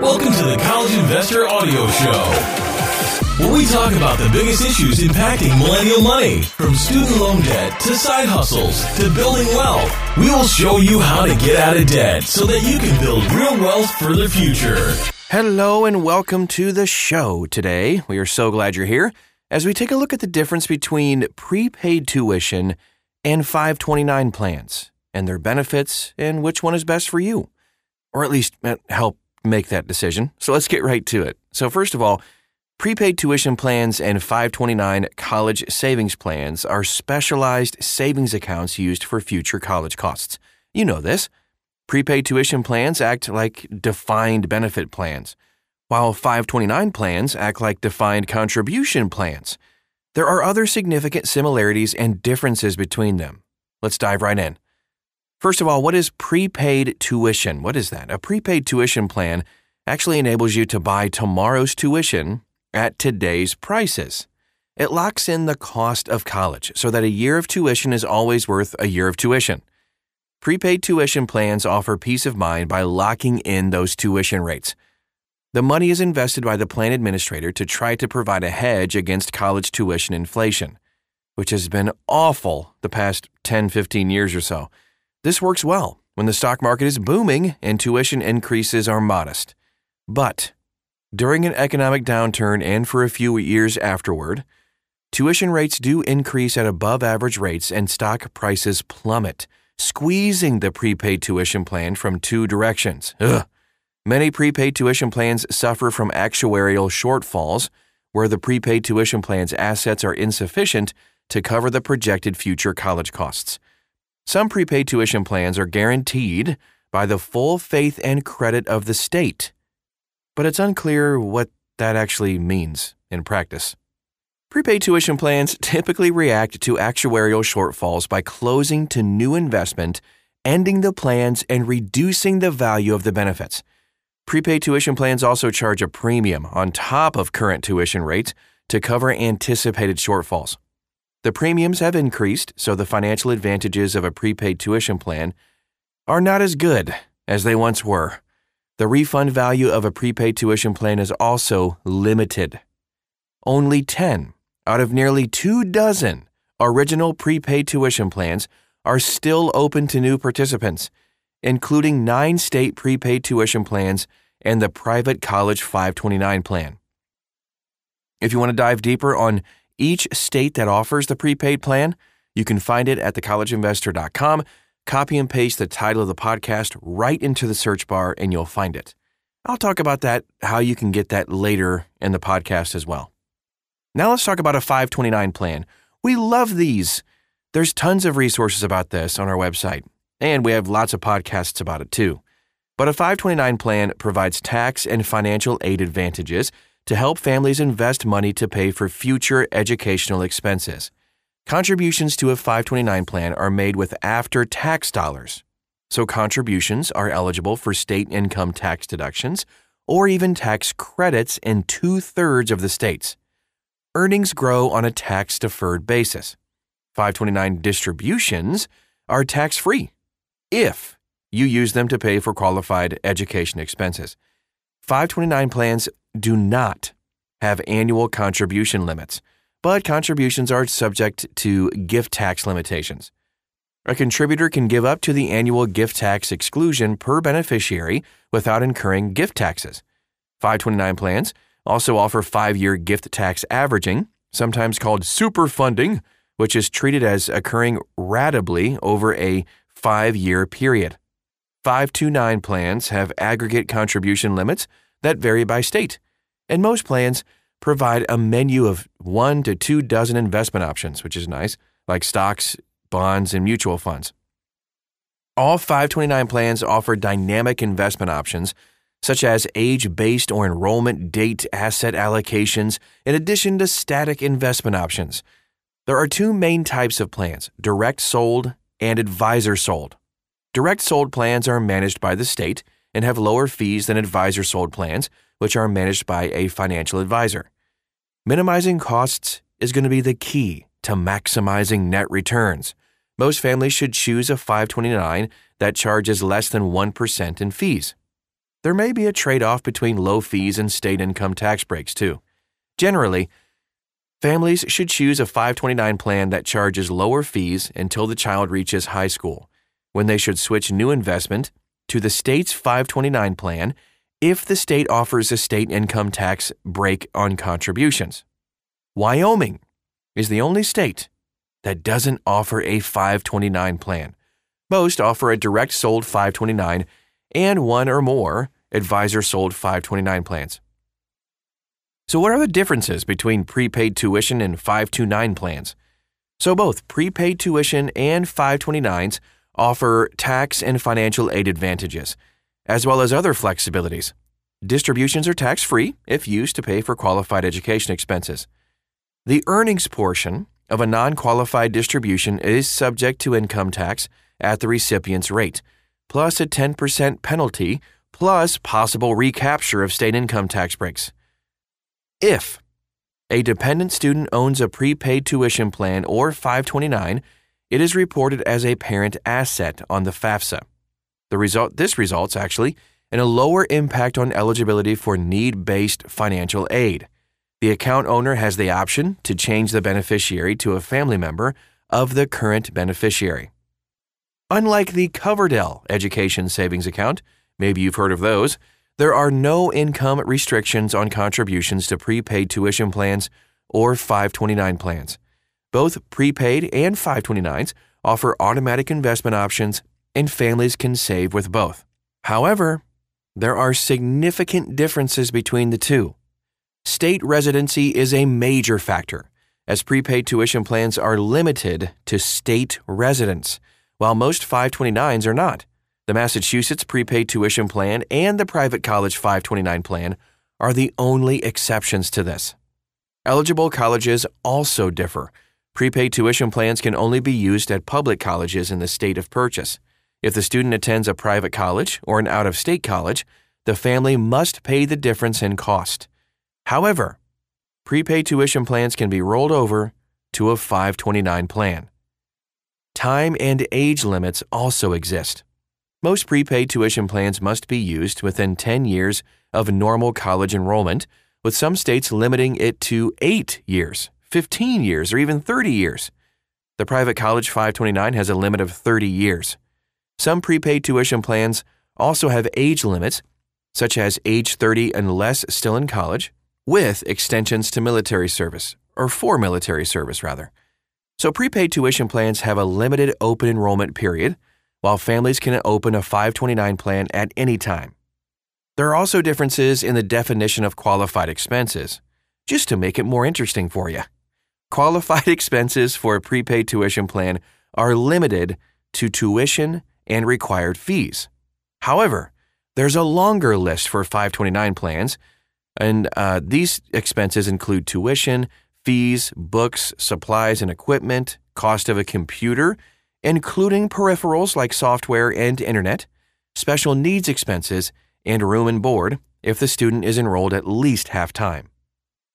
Welcome to the College Investor Audio Show where we talk about the biggest issues impacting millennial money, from student loan debt to side hustles to building wealth. We will show you how to get out of debt so that you can build real wealth for the future. Hello and welcome to the show today. We are so glad you're here as we take a look at the difference between prepaid tuition and 529 plans and their benefits and which one is best for you, or at least uh, help make that decision. So let's get right to it. So, first of all, Prepaid tuition plans and 529 college savings plans are specialized savings accounts used for future college costs. You know this. Prepaid tuition plans act like defined benefit plans, while 529 plans act like defined contribution plans. There are other significant similarities and differences between them. Let's dive right in. First of all, what is prepaid tuition? What is that? A prepaid tuition plan actually enables you to buy tomorrow's tuition at today's prices. It locks in the cost of college so that a year of tuition is always worth a year of tuition. Prepaid tuition plans offer peace of mind by locking in those tuition rates. The money is invested by the plan administrator to try to provide a hedge against college tuition inflation, which has been awful the past 10, 15 years or so. This works well when the stock market is booming and tuition increases are modest. But during an economic downturn and for a few years afterward, tuition rates do increase at above average rates and stock prices plummet, squeezing the prepaid tuition plan from two directions. Ugh. Many prepaid tuition plans suffer from actuarial shortfalls, where the prepaid tuition plan's assets are insufficient to cover the projected future college costs. Some prepaid tuition plans are guaranteed by the full faith and credit of the state but it's unclear what that actually means in practice. Prepaid tuition plans typically react to actuarial shortfalls by closing to new investment, ending the plans, and reducing the value of the benefits. Prepaid tuition plans also charge a premium on top of current tuition rates to cover anticipated shortfalls. The premiums have increased, so the financial advantages of a prepaid tuition plan are not as good as they once were. The refund value of a prepaid tuition plan is also limited. Only 10 out of nearly two dozen original prepaid tuition plans are still open to new participants, including nine state prepaid tuition plans and the private college 529 plan. If you want to dive deeper on each state that offers the prepaid plan, you can find it at thecollegeinvestor.com Copy and paste the title of the podcast right into the search bar and you'll find it. I'll talk about that, how you can get that later in the podcast as well. Now let's talk about a 529 plan. We love these. There's tons of resources about this on our website, and we have lots of podcasts about it too. But a 529 plan provides tax and financial aid advantages to help families invest money to pay for future educational expenses. Contributions to a 529 plan are made with after tax dollars. So contributions are eligible for state income tax deductions or even tax credits in two thirds of the states. Earnings grow on a tax deferred basis. 529 distributions are tax free if you use them to pay for qualified education expenses. 529 plans do not have annual contribution limits but contributions are subject to gift tax limitations. A contributor can give up to the annual gift tax exclusion per beneficiary without incurring gift taxes. 529 plans also offer five year gift tax averaging, sometimes called super funding, which is treated as occurring ratably over a five year period. 529 plans have aggregate contribution limits that vary by state, and most plans provide a menu of one to two dozen investment options, which is nice, like stocks, bonds, and mutual funds. All 529 plans offer dynamic investment options, such as age based or enrollment date asset allocations, in addition to static investment options. There are two main types of plans direct sold and advisor sold. Direct sold plans are managed by the state and have lower fees than advisor sold plans, which are managed by a financial advisor. Minimizing costs is going to be the key to maximizing net returns. Most families should choose a 529 that charges less than 1% in fees. there may be a trade off between low fees and state income tax breaks, too. Generally, families should choose a 529 plan that charges lower fees until the child reaches high school, when they should switch new investment to the state's 529 plan if the state offers a state income tax break on contributions. Wyoming is the only state that doesn't offer a 529 plan. Most offer a direct sold 529 and one or more advisor sold 529 plans. So, what are the differences between prepaid tuition and 529 plans? So, both prepaid tuition and 529s offer tax and financial aid advantages, as well as other flexibilities. Distributions are tax free if used to pay for qualified education expenses. The earnings portion of a non qualified distribution is subject to income tax at the recipient's rate, plus a 10% penalty, plus possible recapture of state income tax breaks. If a dependent student owns a prepaid tuition plan or 529, it is reported as a parent asset on the FAFSA. The result, this results actually in a lower impact on eligibility for need based financial aid. The account owner has the option to change the beneficiary to a family member of the current beneficiary. Unlike the Coverdell Education Savings Account, maybe you've heard of those, there are no income restrictions on contributions to prepaid tuition plans or 529 plans. Both prepaid and 529s offer automatic investment options, and families can save with both. However, there are significant differences between the two. State residency is a major factor, as prepaid tuition plans are limited to state residents, while most 529s are not. The Massachusetts prepaid tuition plan and the private college 529 plan are the only exceptions to this. Eligible colleges also differ. Prepaid tuition plans can only be used at public colleges in the state of purchase. If the student attends a private college or an out of state college, the family must pay the difference in cost. However, prepaid tuition plans can be rolled over to a 529 plan. Time and age limits also exist. Most prepaid tuition plans must be used within 10 years of normal college enrollment, with some states limiting it to 8 years, 15 years, or even 30 years. The private college 529 has a limit of 30 years. Some prepaid tuition plans also have age limits, such as age 30 and less still in college, with extensions to military service, or for military service, rather. So, prepaid tuition plans have a limited open enrollment period, while families can open a 529 plan at any time. There are also differences in the definition of qualified expenses, just to make it more interesting for you. Qualified expenses for a prepaid tuition plan are limited to tuition and required fees. However, there's a longer list for 529 plans, and uh, these expenses include tuition, fees, books, supplies and equipment, cost of a computer, including peripherals like software and internet, special needs expenses, and room and board if the student is enrolled at least half time.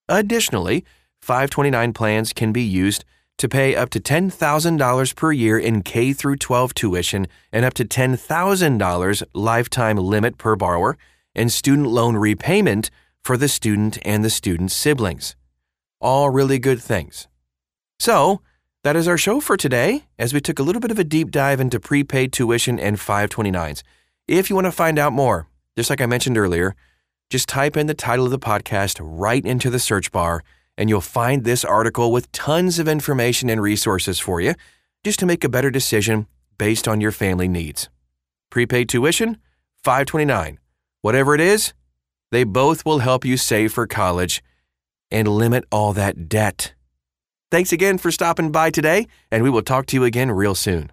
Additionally, 529 plans can be used to pay up to $10,000 per year in K through 12 tuition and up to $10,000 lifetime limit per borrower and student loan repayment for the student and the student's siblings. All really good things. So, that is our show for today as we took a little bit of a deep dive into prepaid tuition and 529s. If you want to find out more, just like I mentioned earlier, just type in the title of the podcast right into the search bar and you'll find this article with tons of information and resources for you just to make a better decision based on your family needs. Prepaid tuition, 529. Whatever it is, they both will help you save for college and limit all that debt. Thanks again for stopping by today, and we will talk to you again real soon.